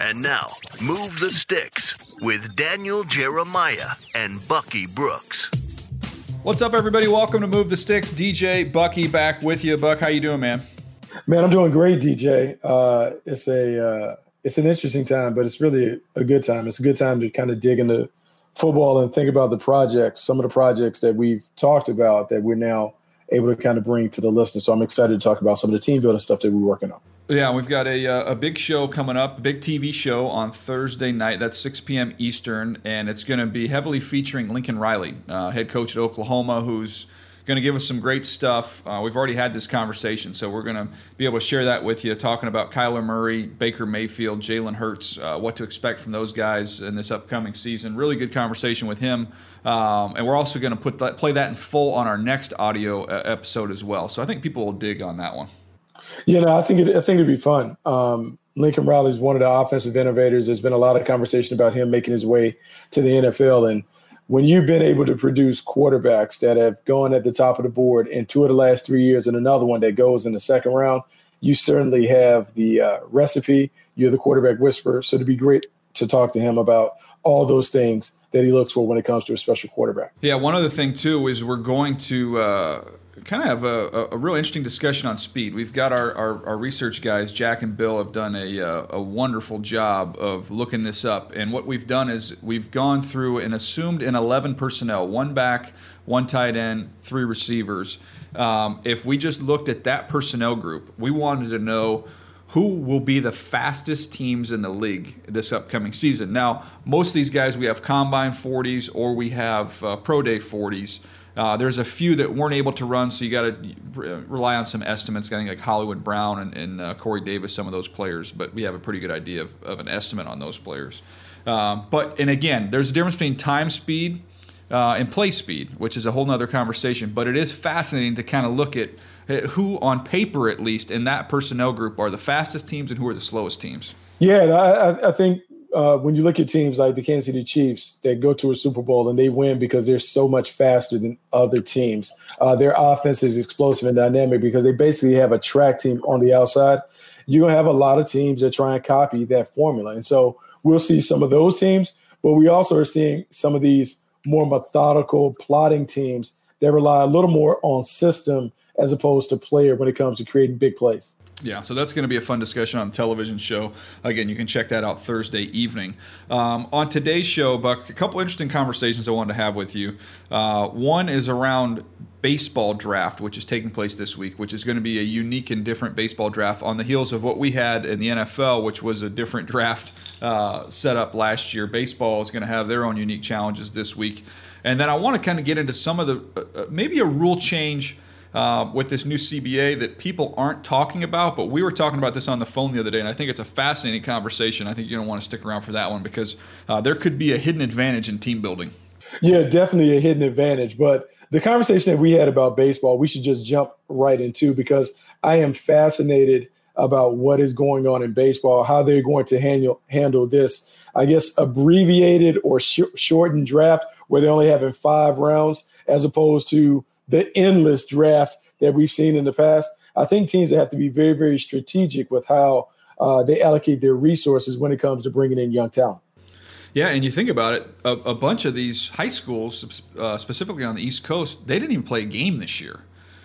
And now, Move the Sticks with Daniel Jeremiah and Bucky Brooks. What's up, everybody? Welcome to Move the Sticks. DJ Bucky back with you. Buck, how you doing, man? Man, I'm doing great, DJ. Uh, it's a uh, it's an interesting time, but it's really a good time. It's a good time to kind of dig into football and think about the projects, some of the projects that we've talked about that we're now able to kind of bring to the listener. So I'm excited to talk about some of the team building stuff that we're working on. Yeah, we've got a, uh, a big show coming up, a big TV show on Thursday night. That's 6 p.m. Eastern, and it's going to be heavily featuring Lincoln Riley, uh, head coach at Oklahoma, who's going to give us some great stuff. Uh, we've already had this conversation, so we're going to be able to share that with you, talking about Kyler Murray, Baker Mayfield, Jalen Hurts, uh, what to expect from those guys in this upcoming season. Really good conversation with him. Um, and we're also going to put that, play that in full on our next audio uh, episode as well. So I think people will dig on that one. You know, I think it, I think it'd be fun. Um, Lincoln Riley is one of the offensive innovators. There's been a lot of conversation about him making his way to the NFL, and when you've been able to produce quarterbacks that have gone at the top of the board in two of the last three years and another one that goes in the second round, you certainly have the uh, recipe. You're the quarterback whisperer. So it'd be great to talk to him about all those things that he looks for when it comes to a special quarterback. Yeah, one other thing too is we're going to uh, kind of have a, a, real interesting discussion on speed. We've got our, our, our research guys, Jack and Bill, have done a, uh, a wonderful job of looking this up. And what we've done is we've gone through and assumed in 11 personnel one back, one tight end, three receivers. Um, if we just looked at that personnel group, we wanted to know who will be the fastest teams in the league this upcoming season. Now, most of these guys, we have combine 40s or we have uh, pro day 40s. Uh, there's a few that weren't able to run, so you got to rely on some estimates. I think like Hollywood Brown and, and uh, Corey Davis, some of those players, but we have a pretty good idea of, of an estimate on those players. Um, but and again, there's a difference between time speed uh, and play speed, which is a whole other conversation. But it is fascinating to kind of look at who, on paper at least, in that personnel group are the fastest teams and who are the slowest teams. Yeah, I, I think uh, when you look at teams like the Kansas City Chiefs that go to a Super Bowl and they win because they're so much faster than other teams, uh, their offense is explosive and dynamic because they basically have a track team on the outside. You're going to have a lot of teams that try and copy that formula. And so we'll see some of those teams, but we also are seeing some of these more methodical, plotting teams that rely a little more on system as opposed to player when it comes to creating big plays. Yeah, so that's going to be a fun discussion on the television show. Again, you can check that out Thursday evening. Um, on today's show, Buck, a couple interesting conversations I wanted to have with you. Uh, one is around baseball draft, which is taking place this week, which is going to be a unique and different baseball draft on the heels of what we had in the NFL, which was a different draft uh, set up last year. Baseball is going to have their own unique challenges this week. And then I want to kind of get into some of the uh, uh maybe a rule change uh, with this new CBA that people aren't talking about, but we were talking about this on the phone the other day, and I think it's a fascinating conversation. I think you don't want to stick around for that one because uh, there could be a hidden advantage in team building. Yeah, definitely a hidden advantage. But the conversation that we had about baseball, we should just jump right into because I am fascinated about what is going on in baseball, how they're going to handle handle this, I guess, abbreviated or sh- shortened draft where they're only having five rounds as opposed to the endless draft that we've seen in the past. I think teams have to be very, very strategic with how uh, they allocate their resources when it comes to bringing in young talent. Yeah, and you think about it, a, a bunch of these high schools, uh, specifically on the East Coast, they didn't even play a game this year.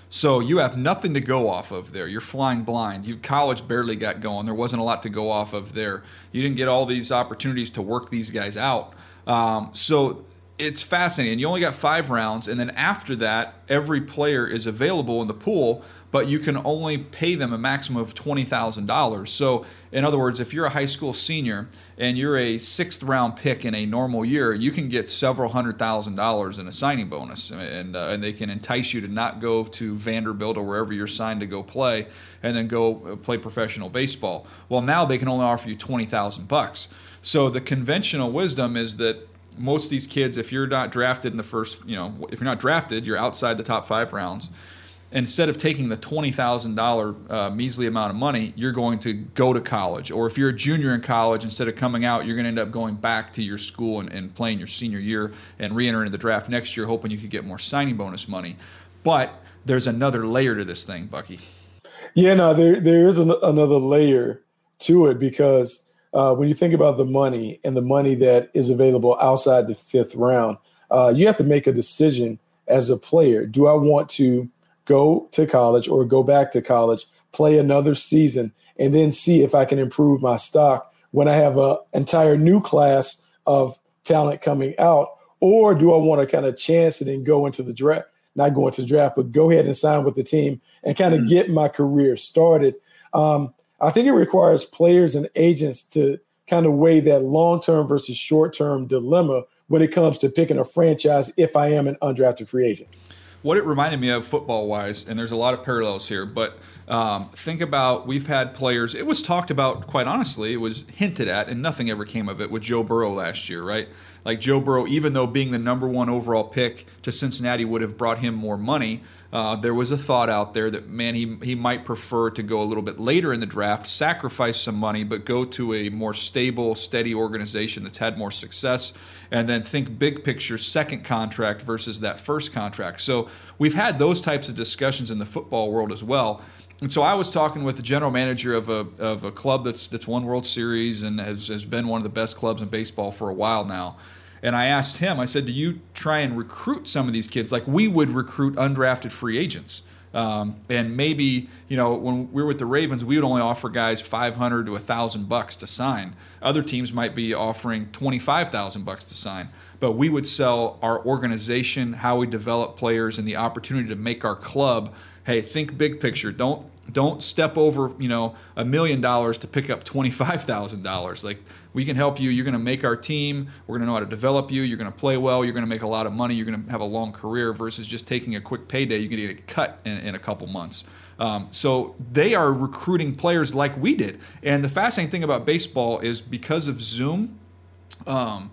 So you have nothing to go off of there. You're flying blind. You college barely got going. There wasn't a lot to go off of there. You didn't get all these opportunities to work these guys out. Um, so it's fascinating. You only got five rounds, and then after that, every player is available in the pool, but you can only pay them a maximum of $20,000. So, in other words, if you're a high school senior and you're a sixth round pick in a normal year, you can get several hundred thousand dollars in a signing bonus, and uh, and they can entice you to not go to Vanderbilt or wherever you're signed to go play, and then go uh, play professional baseball. Well, now they can only offer you twenty thousand bucks. So the conventional wisdom is that most of these kids, if you're not drafted in the first, you know, if you're not drafted, you're outside the top five rounds instead of taking the $20,000 uh, measly amount of money, you're going to go to college. Or if you're a junior in college, instead of coming out, you're going to end up going back to your school and, and playing your senior year and re entering the draft next year, hoping you could get more signing bonus money. But there's another layer to this thing, Bucky. Yeah, no, there, there is an, another layer to it because uh, when you think about the money and the money that is available outside the fifth round, uh, you have to make a decision as a player. Do I want to go to college or go back to college, play another season, and then see if I can improve my stock when I have an entire new class of talent coming out? Or do I want to kind of chance it and go into the draft? Not go into the draft, but go ahead and sign with the team and kind of mm-hmm. get my career started. Um, I think it requires players and agents to kind of weigh that long term versus short term dilemma when it comes to picking a franchise if I am an undrafted free agent what it reminded me of football wise, and there's a lot of parallels here, but um, think about we've had players, it was talked about quite honestly, it was hinted at, and nothing ever came of it with Joe Burrow last year, right? Like Joe Burrow, even though being the number one overall pick to Cincinnati would have brought him more money, uh, there was a thought out there that man he he might prefer to go a little bit later in the draft, sacrifice some money, but go to a more stable, steady organization that's had more success, and then think big picture, second contract versus that first contract. So we've had those types of discussions in the football world as well. And so I was talking with the general manager of a, of a club that's that's won World Series and has, has been one of the best clubs in baseball for a while now. And I asked him, I said, do you try and recruit some of these kids like we would recruit undrafted free agents? Um, and maybe you know when we were with the Ravens, we would only offer guys 500 to 1,000 bucks to sign. Other teams might be offering 25,000 bucks to sign. But we would sell our organization, how we develop players, and the opportunity to make our club. Hey, think big picture. Don't don't step over you know a million dollars to pick up twenty five thousand dollars. Like we can help you. You're going to make our team. We're going to know how to develop you. You're going to play well. You're going to make a lot of money. You're going to have a long career versus just taking a quick payday. You can get a cut in, in a couple months. Um, so they are recruiting players like we did. And the fascinating thing about baseball is because of Zoom. Um,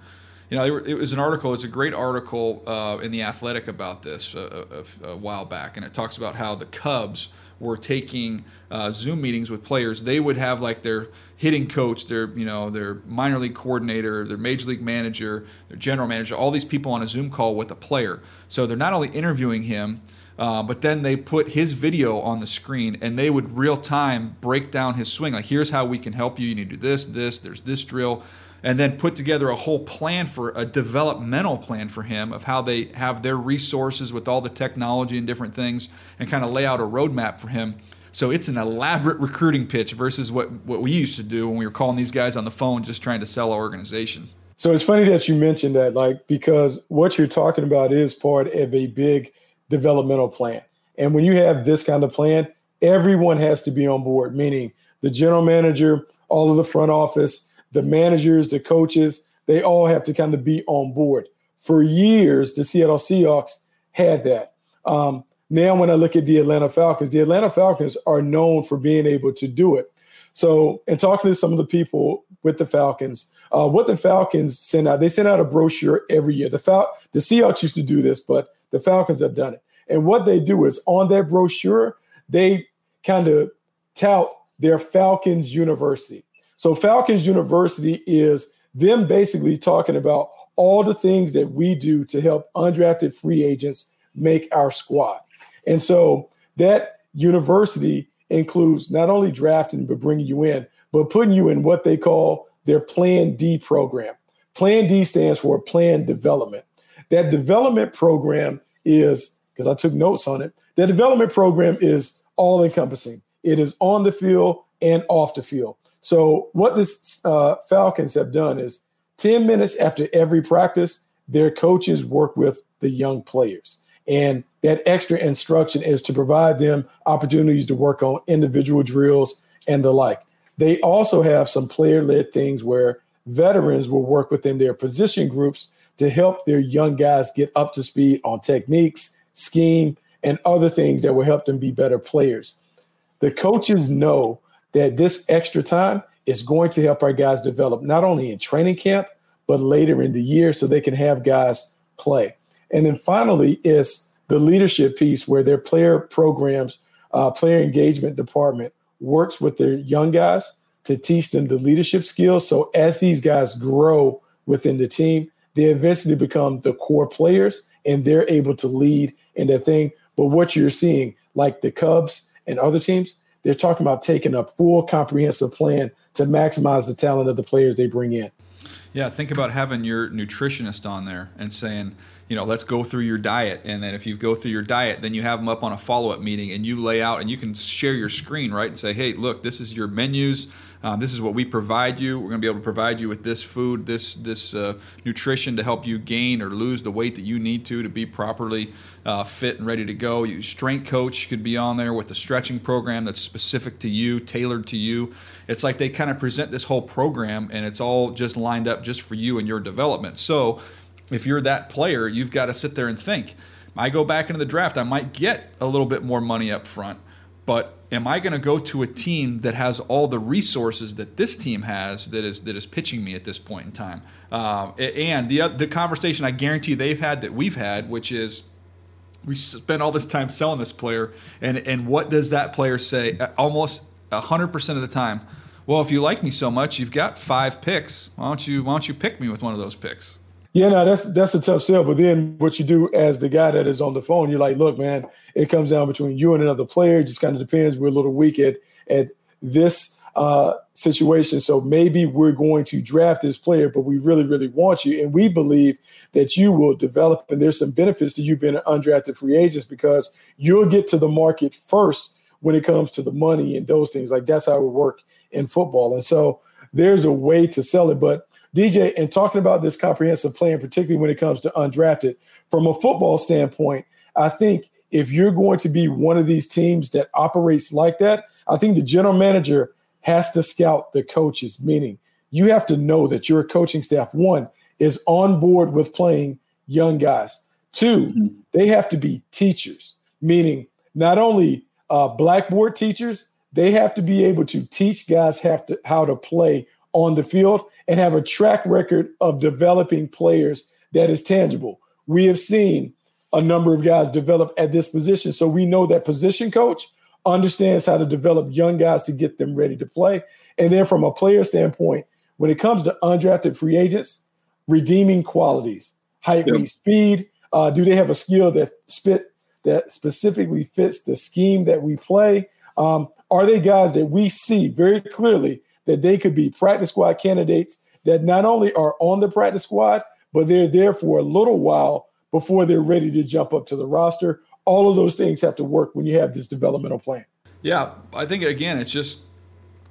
you know, it was an article. It's a great article uh, in the Athletic about this a, a, a while back, and it talks about how the Cubs were taking uh, Zoom meetings with players, they would have like their hitting coach, their you know their minor league coordinator, their major league manager, their general manager, all these people on a Zoom call with a player. So they're not only interviewing him, uh, but then they put his video on the screen and they would real time break down his swing. Like here's how we can help you. You need to do this, this. There's this drill and then put together a whole plan for a developmental plan for him of how they have their resources with all the technology and different things and kind of lay out a roadmap for him. So it's an elaborate recruiting pitch versus what, what we used to do when we were calling these guys on the phone just trying to sell our organization. So it's funny that you mentioned that, like, because what you're talking about is part of a big developmental plan. And when you have this kind of plan, everyone has to be on board, meaning the general manager, all of the front office, the managers, the coaches, they all have to kind of be on board. For years, the Seattle Seahawks had that. Um, now, when I look at the Atlanta Falcons, the Atlanta Falcons are known for being able to do it. So, in talking to some of the people with the Falcons, uh, what the Falcons send out, they send out a brochure every year. The Fal- the Seahawks used to do this, but the Falcons have done it. And what they do is on that brochure, they kind of tout their Falcons University. So Falcons University is them basically talking about all the things that we do to help undrafted free agents make our squad. And so that university includes not only drafting, but bringing you in, but putting you in what they call their Plan D program. Plan D stands for Plan Development. That development program is, because I took notes on it, that development program is all encompassing. It is on the field and off the field. So what this uh, Falcons have done is 10 minutes after every practice, their coaches work with the young players. And that extra instruction is to provide them opportunities to work on individual drills and the like. They also have some player led things where veterans will work within their position groups to help their young guys get up to speed on techniques, scheme, and other things that will help them be better players. The coaches know that this extra time is going to help our guys develop not only in training camp, but later in the year so they can have guys play. And then finally it's the leadership piece where their player programs, uh, player engagement department works with their young guys to teach them the leadership skills. So as these guys grow within the team, they eventually become the core players and they're able to lead in that thing. But what you're seeing, like the Cubs and other teams, they're talking about taking a full comprehensive plan to maximize the talent of the players they bring in. Yeah, think about having your nutritionist on there and saying, you know, let's go through your diet. And then if you go through your diet, then you have them up on a follow up meeting and you lay out and you can share your screen, right? And say, hey, look, this is your menus. Uh, this is what we provide you. We're going to be able to provide you with this food, this this uh, nutrition to help you gain or lose the weight that you need to to be properly uh, fit and ready to go. You strength coach could be on there with a stretching program that's specific to you, tailored to you. It's like they kind of present this whole program, and it's all just lined up just for you and your development. So if you're that player, you've got to sit there and think. I go back into the draft, I might get a little bit more money up front, but am I going to go to a team that has all the resources that this team has that is that is pitching me at this point in time? Uh, and the the conversation I guarantee they've had that we've had, which is we spent all this time selling this player, and and what does that player say? Almost hundred percent of the time. Well, if you like me so much, you've got five picks. Why don't you Why don't you pick me with one of those picks? Yeah, no, that's that's a tough sell. But then what you do as the guy that is on the phone, you're like, look, man, it comes down between you and another player. It just kind of depends. We're a little weak at at this uh, situation, so maybe we're going to draft this player, but we really, really want you, and we believe that you will develop. And there's some benefits to you being an undrafted free agent because you'll get to the market first when it comes to the money and those things. Like that's how it work in football, and so there's a way to sell it, but DJ, and talking about this comprehensive plan, particularly when it comes to undrafted, from a football standpoint, I think if you're going to be one of these teams that operates like that, I think the general manager has to scout the coaches, meaning you have to know that your coaching staff, one, is on board with playing young guys. 2 mm-hmm. they have to be teachers, meaning not only uh, blackboard teachers, they have to be able to teach guys have to, how to play on the field and have a track record of developing players that is tangible. We have seen a number of guys develop at this position. So we know that position coach understands how to develop young guys to get them ready to play. And then from a player standpoint, when it comes to undrafted free agents, redeeming qualities, height, yep. weight, speed. Uh, do they have a skill that fits that specifically fits the scheme that we play? Um, are they guys that we see very clearly that they could be practice squad candidates that not only are on the practice squad, but they're there for a little while before they're ready to jump up to the roster. All of those things have to work when you have this developmental plan. Yeah, I think again, it's just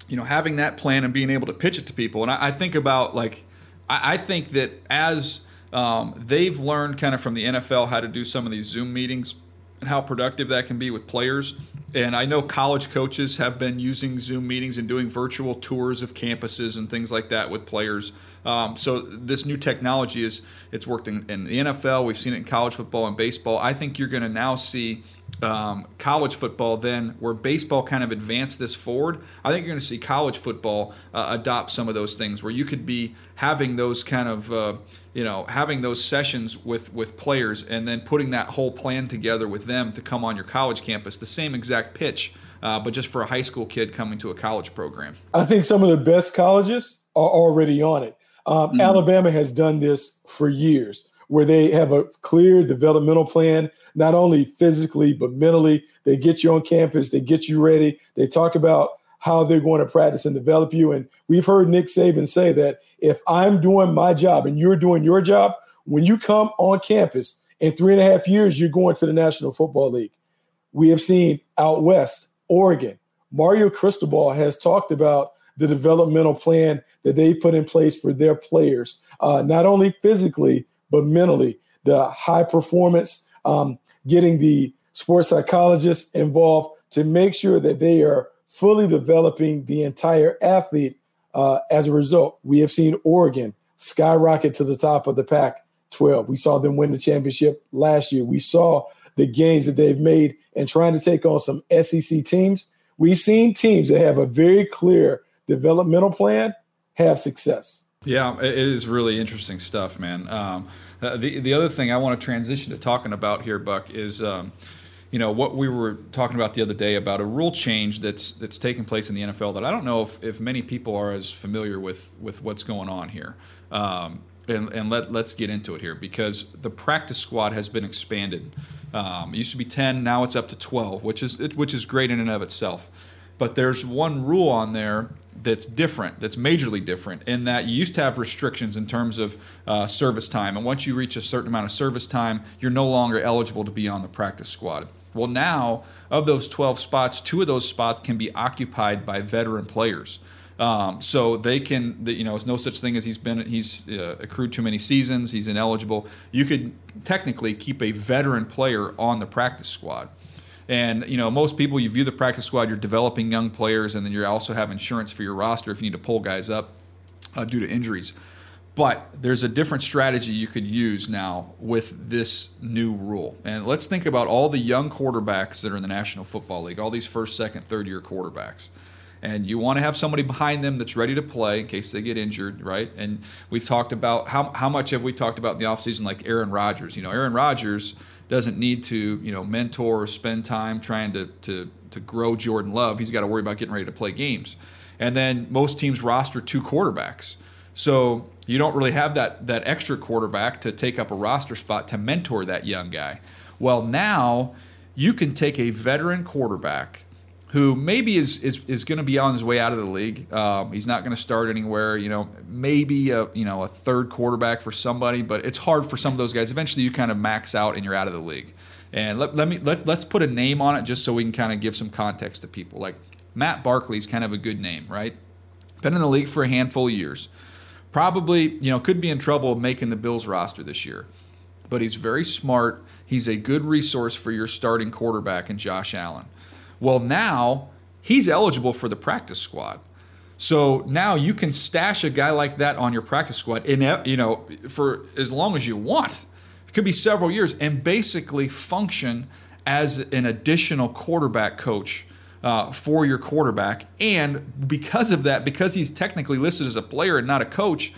you know having that plan and being able to pitch it to people. And I, I think about like I, I think that as um, they've learned kind of from the NFL how to do some of these Zoom meetings and how productive that can be with players. And I know college coaches have been using Zoom meetings and doing virtual tours of campuses and things like that with players. Um, so this new technology is it's worked in, in, the NFL. We've seen it in college football and baseball. I think you're going to now see um, college football then where baseball kind of advanced this forward. I think you're going to see college football uh, adopt some of those things where you could be having those kind of uh, you know having those sessions with with players and then putting that whole plan together with them to come on your college campus the same exact pitch uh, but just for a high school kid coming to a college program i think some of the best colleges are already on it um, mm-hmm. alabama has done this for years where they have a clear developmental plan not only physically but mentally they get you on campus they get you ready they talk about how they're going to practice and develop you. And we've heard Nick Saban say that if I'm doing my job and you're doing your job, when you come on campus in three and a half years, you're going to the National Football League. We have seen out west, Oregon, Mario Cristobal has talked about the developmental plan that they put in place for their players, uh, not only physically, but mentally. The high performance um, getting the sports psychologists involved to make sure that they are fully developing the entire athlete. Uh, as a result, we have seen Oregon skyrocket to the top of the Pac 12. We saw them win the championship last year. We saw the gains that they've made and trying to take on some SEC teams. We've seen teams that have a very clear developmental plan have success. Yeah, it is really interesting stuff, man. Um, uh, the the other thing I want to transition to talking about here, Buck, is um, you know what we were talking about the other day about a rule change that's that's taking place in the NFL that I don't know if, if many people are as familiar with with what's going on here. Um, and, and let let's get into it here because the practice squad has been expanded. Um, it used to be 10, now it's up to 12, which is which is great in and of itself. But there's one rule on there that's different, that's majorly different, in that you used to have restrictions in terms of uh, service time. And once you reach a certain amount of service time, you're no longer eligible to be on the practice squad. Well, now, of those 12 spots, two of those spots can be occupied by veteran players. Um, so they can, you know, it's no such thing as he's been, he's uh, accrued too many seasons, he's ineligible. You could technically keep a veteran player on the practice squad. And you know, most people you view the practice squad, you're developing young players, and then you also have insurance for your roster if you need to pull guys up uh, due to injuries. But there's a different strategy you could use now with this new rule. And let's think about all the young quarterbacks that are in the National Football League, all these first, second, third year quarterbacks. And you want to have somebody behind them that's ready to play in case they get injured, right? And we've talked about how, how much have we talked about in the offseason, like Aaron Rodgers. You know, Aaron Rodgers doesn't need to you know mentor or spend time trying to to to grow Jordan Love. He's got to worry about getting ready to play games. And then most teams roster two quarterbacks. So you don't really have that that extra quarterback to take up a roster spot to mentor that young guy. Well, now you can take a veteran quarterback who maybe is is, is going to be on his way out of the league. Um, he's not going to start anywhere. You know, maybe a you know a third quarterback for somebody, but it's hard for some of those guys. Eventually, you kind of max out and you're out of the league. And let, let me let, let's put a name on it just so we can kind of give some context to people. Like Matt Barkley is kind of a good name, right? Been in the league for a handful of years. Probably, you know, could be in trouble making the Bills roster this year. But he's very smart. He's a good resource for your starting quarterback in Josh Allen. Well, now he's eligible for the practice squad. So now you can stash a guy like that on your practice squad in you know for as long as you want. It could be several years and basically function as an additional quarterback coach uh, for your quarterback. And because of that, because he's technically listed as a player and not a coach,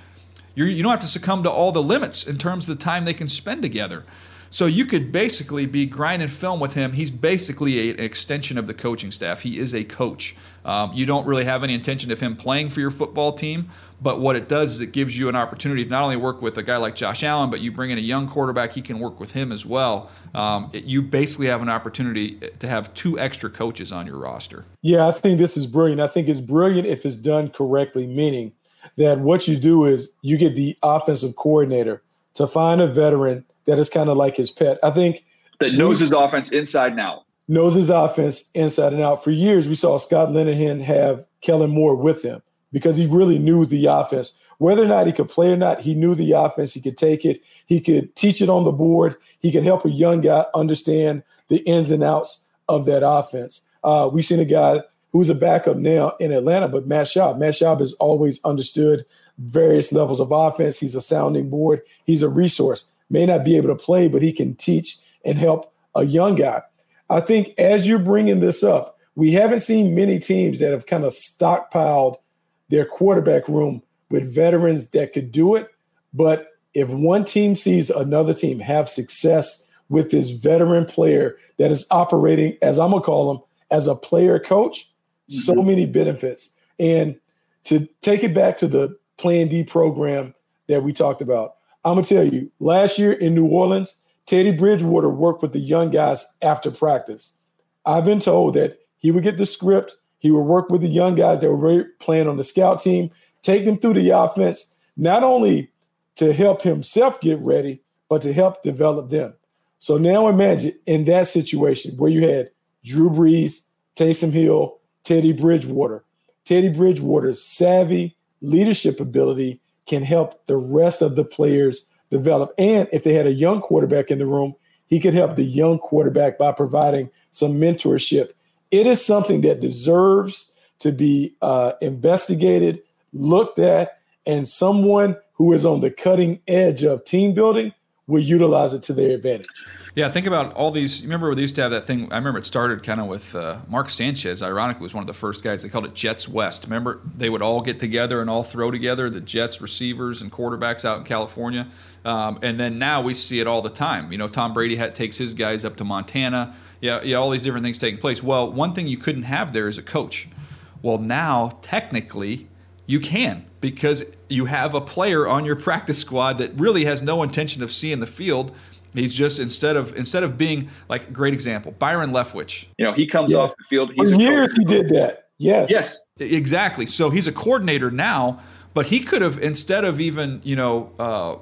you're, you do not have to succumb to all the limits in terms of the time they can spend together. So you could basically be grinding film with him. He's basically a, an extension of the coaching staff. He is a coach. Um, you don't really have any intention of him playing for your football team, but what it does is it gives you an opportunity to not only work with a guy like Josh Allen, but you bring in a young quarterback, he can work with him as well. Um, it, you basically have an opportunity to have two extra coaches on your roster. Yeah, I think this is brilliant. I think it's brilliant if it's done correctly, meaning that what you do is you get the offensive coordinator to find a veteran – that is kind of like his pet. I think that knows his offense inside and out. Knows his offense inside and out. For years, we saw Scott Linehan have Kellen Moore with him because he really knew the offense. Whether or not he could play or not, he knew the offense. He could take it. He could teach it on the board. He could help a young guy understand the ins and outs of that offense. Uh, we've seen a guy who's a backup now in Atlanta, but Matt Schaub. Matt Schaub has always understood various levels of offense. He's a sounding board. He's a resource may not be able to play, but he can teach and help a young guy. I think as you're bringing this up, we haven't seen many teams that have kind of stockpiled their quarterback room with veterans that could do it. But if one team sees another team have success with this veteran player that is operating, as I'm going to call him, as a player coach, mm-hmm. so many benefits. And to take it back to the Plan D program that we talked about, I'm gonna tell you, last year in New Orleans, Teddy Bridgewater worked with the young guys after practice. I've been told that he would get the script, he would work with the young guys that were playing on the scout team, take them through the offense, not only to help himself get ready, but to help develop them. So now imagine in that situation where you had Drew Brees, Taysom Hill, Teddy Bridgewater. Teddy Bridgewater's savvy leadership ability can help the rest of the players develop. And if they had a young quarterback in the room, he could help the young quarterback by providing some mentorship. It is something that deserves to be uh, investigated, looked at, and someone who is on the cutting edge of team building will utilize it to their advantage. Yeah, think about all these. Remember, they used to have that thing. I remember it started kind of with uh, Mark Sanchez. Ironically, was one of the first guys. They called it Jets West. Remember, they would all get together and all throw together the Jets receivers and quarterbacks out in California. Um, and then now we see it all the time. You know, Tom Brady had, takes his guys up to Montana. Yeah, yeah, all these different things taking place. Well, one thing you couldn't have there is a coach. Well, now technically you can because you have a player on your practice squad that really has no intention of seeing the field He's just instead of instead of being like a great example, Byron Leftwich. You know, he comes yes. off the field. He's For years he did that. Yes. Yes. Exactly. So he's a coordinator now, but he could have instead of even you know uh,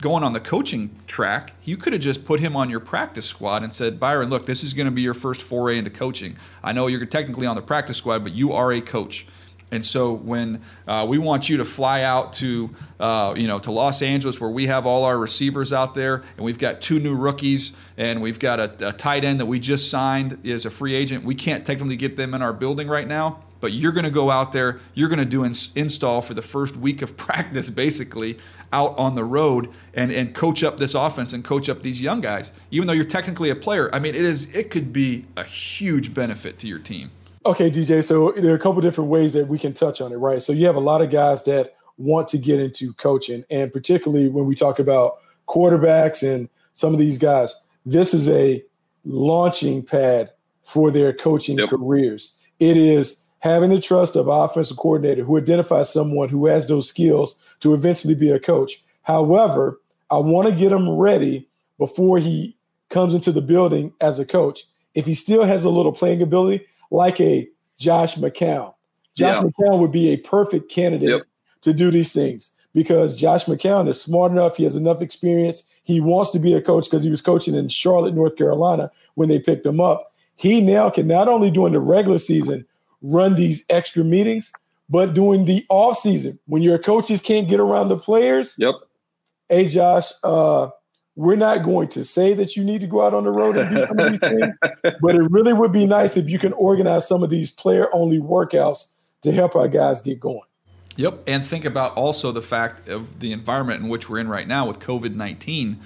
going on the coaching track, you could have just put him on your practice squad and said, Byron, look, this is going to be your first foray into coaching. I know you're technically on the practice squad, but you are a coach. And so when uh, we want you to fly out to, uh, you know, to Los Angeles where we have all our receivers out there and we've got two new rookies and we've got a, a tight end that we just signed as a free agent. We can't technically get them in our building right now, but you're going to go out there. You're going to do ins- install for the first week of practice, basically out on the road and, and coach up this offense and coach up these young guys. Even though you're technically a player, I mean, it is it could be a huge benefit to your team. Okay, DJ. So there are a couple different ways that we can touch on it, right? So you have a lot of guys that want to get into coaching, and particularly when we talk about quarterbacks and some of these guys, this is a launching pad for their coaching yep. careers. It is having the trust of offensive coordinator who identifies someone who has those skills to eventually be a coach. However, I want to get him ready before he comes into the building as a coach. If he still has a little playing ability, like a Josh McCown. Josh yeah. McCown would be a perfect candidate yep. to do these things because Josh McCown is smart enough. He has enough experience. He wants to be a coach because he was coaching in Charlotte, North Carolina when they picked him up. He now can not only during the regular season run these extra meetings, but during the off season when your coaches can't get around the players. Yep. Hey, Josh, uh, we're not going to say that you need to go out on the road and do some of these things, but it really would be nice if you can organize some of these player only workouts to help our guys get going. Yep. And think about also the fact of the environment in which we're in right now with COVID 19.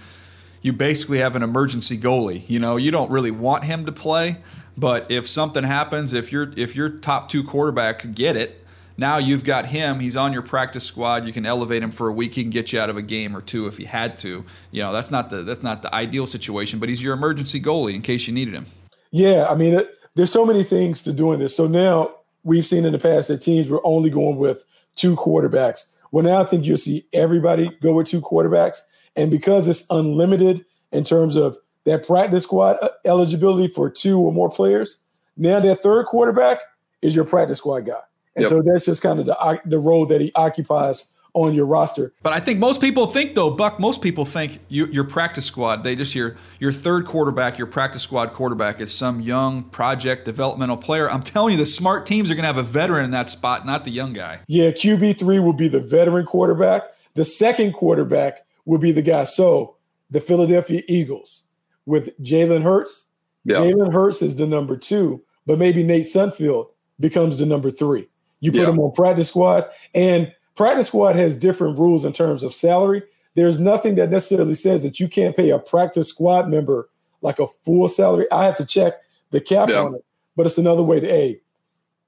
You basically have an emergency goalie. You know, you don't really want him to play, but if something happens, if your if your top two quarterbacks get it, now you've got him. He's on your practice squad. You can elevate him for a week. He can get you out of a game or two if he had to. You know, that's not the that's not the ideal situation, but he's your emergency goalie in case you needed him. Yeah, I mean, there's so many things to doing this. So now we've seen in the past that teams were only going with two quarterbacks. Well, now I think you'll see everybody go with two quarterbacks, and because it's unlimited in terms of that practice squad uh, eligibility for two or more players, now that third quarterback is your practice squad guy. And yep. so that's just kind of the the role that he occupies on your roster. But I think most people think though, Buck. Most people think you, your practice squad. They just hear your third quarterback, your practice squad quarterback is some young project developmental player. I'm telling you, the smart teams are going to have a veteran in that spot, not the young guy. Yeah, QB three will be the veteran quarterback. The second quarterback will be the guy. So the Philadelphia Eagles with Jalen Hurts. Yep. Jalen Hurts is the number two, but maybe Nate Sudfeld becomes the number three. You put yeah. them on practice squad, and practice squad has different rules in terms of salary. There's nothing that necessarily says that you can't pay a practice squad member like a full salary. I have to check the cap yeah. on it, but it's another way to hey,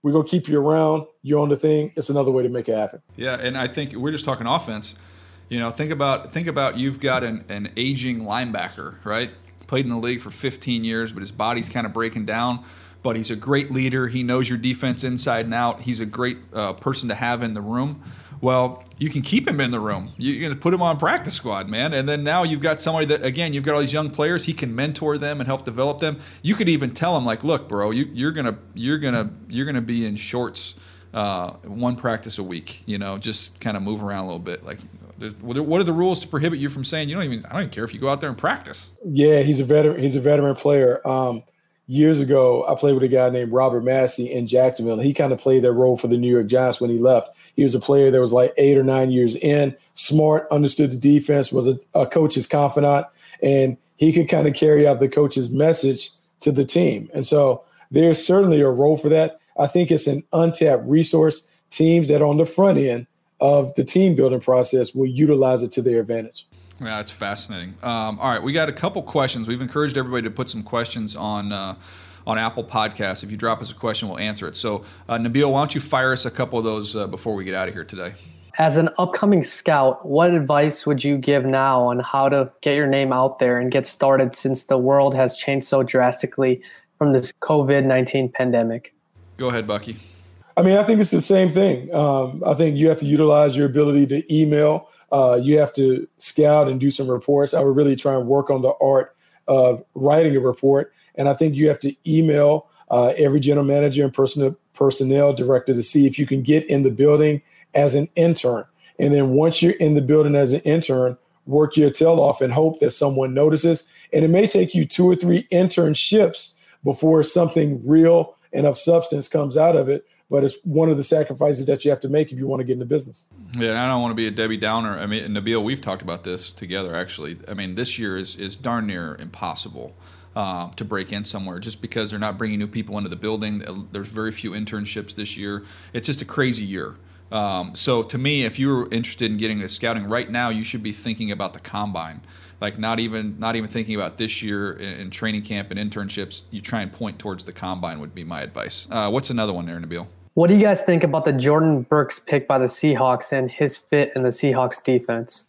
we're gonna keep you around. You're on the thing. It's another way to make it happen. Yeah, and I think we're just talking offense. You know, think about think about you've got an, an aging linebacker, right? Played in the league for 15 years, but his body's kind of breaking down but he's a great leader. He knows your defense inside and out. He's a great uh, person to have in the room. Well, you can keep him in the room. You're going to put him on practice squad, man. And then now you've got somebody that, again, you've got all these young players. He can mentor them and help develop them. You could even tell him, like, look, bro, you, you're gonna, you're gonna, you're gonna be in shorts, uh, one practice a week. You know, just kind of move around a little bit. Like, what are the rules to prohibit you from saying you don't even? I don't even care if you go out there and practice. Yeah, he's a veteran. He's a veteran player. Um, years ago, I played with a guy named Robert Massey in Jacksonville, and he kind of played that role for the New York Giants when he left. He was a player that was like eight or nine years in, smart, understood the defense, was a, a coach's confidant, and he could kind of carry out the coach's message to the team. And so there's certainly a role for that. I think it's an untapped resource. Teams that are on the front end of the team building process will utilize it to their advantage. Yeah, it's fascinating. Um, all right, we got a couple questions. We've encouraged everybody to put some questions on uh, on Apple Podcasts. If you drop us a question, we'll answer it. So, uh, Nabil, why don't you fire us a couple of those uh, before we get out of here today? As an upcoming scout, what advice would you give now on how to get your name out there and get started since the world has changed so drastically from this COVID 19 pandemic? Go ahead, Bucky. I mean, I think it's the same thing. Um, I think you have to utilize your ability to email. Uh, you have to scout and do some reports. I would really try and work on the art of writing a report. And I think you have to email uh, every general manager and person, personnel director to see if you can get in the building as an intern. And then once you're in the building as an intern, work your tail off and hope that someone notices. And it may take you two or three internships before something real of substance comes out of it but it's one of the sacrifices that you have to make if you want to get into business. Yeah, I don't want to be a Debbie Downer. I mean, Nabil, we've talked about this together actually. I mean, this year is is darn near impossible. Uh, to break in somewhere just because they're not bringing new people into the building. There's very few internships this year. It's just a crazy year. Um, so to me, if you're interested in getting into scouting right now, you should be thinking about the combine. Like not even not even thinking about this year in, in training camp and internships. You try and point towards the combine would be my advice. Uh, what's another one there, Nabil? What do you guys think about the Jordyn Brooks pick by the Seahawks and his fit in the Seahawks defense?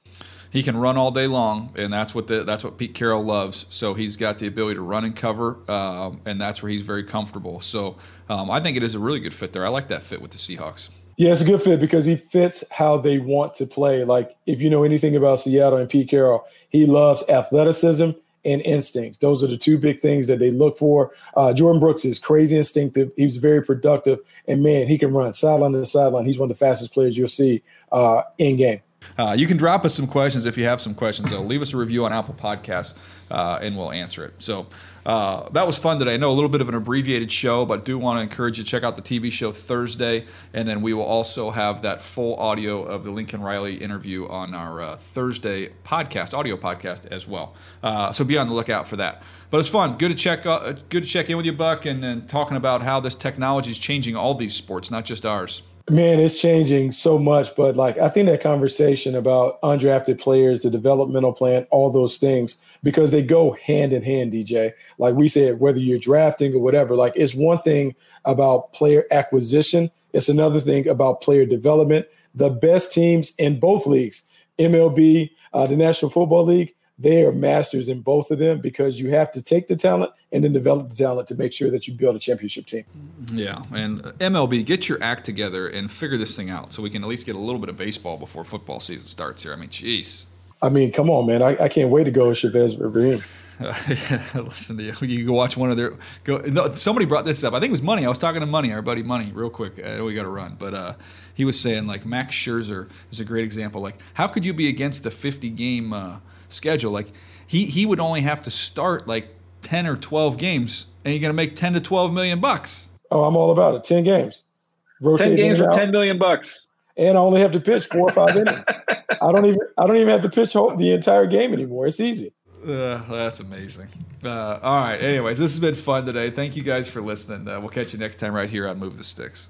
He can run all day long, and that's what the, that's what Pete Carroll loves. So he's got the ability to run and cover, um, and that's where he's very comfortable. So um, I think it is a really good fit there. I like that fit with the Seahawks. Yeah, it's a good fit because he fits how they want to play. Like if you know anything about Seattle and Pete Carroll, he loves athleticism and instincts. Those are the two big things that they look for. Uh, Jordyn Brooks is crazy instinctive. He's very productive, and man, he can run sideline to sideline. He's one of the fastest players you'll see uh, in game. Uh, you can drop us some questions if you have some questions. Though, leave us a review on Apple Podcasts, uh, and we'll answer it. So uh, that was fun today. I know a little bit of an abbreviated show, but do want to encourage you to check out the TV show Thursday, and then we will also have that full audio of the Lincoln Riley interview on our uh, Thursday podcast, audio podcast as well. Uh, so be on the lookout for that. But it's fun. Good to check. Uh, good to check in with you, Buck, and, and talking about how this technology is changing all these sports, not just ours. Man, it's changing so much, but like I think that conversation about undrafted players, the developmental plan, all those things, because they go hand in hand, DJ. Like we said, whether you're drafting or whatever, like it's one thing about player acquisition, it's another thing about player development. The best teams in both leagues, MLB, uh, the National Football League, they are masters in both of them because you have to take the talent and then develop the talent to make sure that you build a championship team. Yeah, and MLB, get your act together and figure this thing out so we can at least get a little bit of baseball before football season starts here. I mean, jeez. I mean, come on, man! I, I can't wait to go Chavez Ravine. Uh, listen to you. You go watch one of their. Go. No, somebody brought this up. I think it was Money. I was talking to Money, our buddy Money, real quick. I know we got to run, but uh, he was saying like Max Scherzer is a great example. Like, how could you be against the 50 game? Uh, schedule. Like he he would only have to start like ten or twelve games, and you're gonna make ten to twelve million bucks. Oh, I'm all about it. Ten games. ten games for ten million bucks. And I only have to pitch four or five innings. I don't even I don't even have to pitch the entire game anymore. It's easy. Uh, that's amazing. Uh, all right. Anyways, this has been fun today. Thank you guys for listening. Uh, we'll catch you next time right here on Move the Sticks.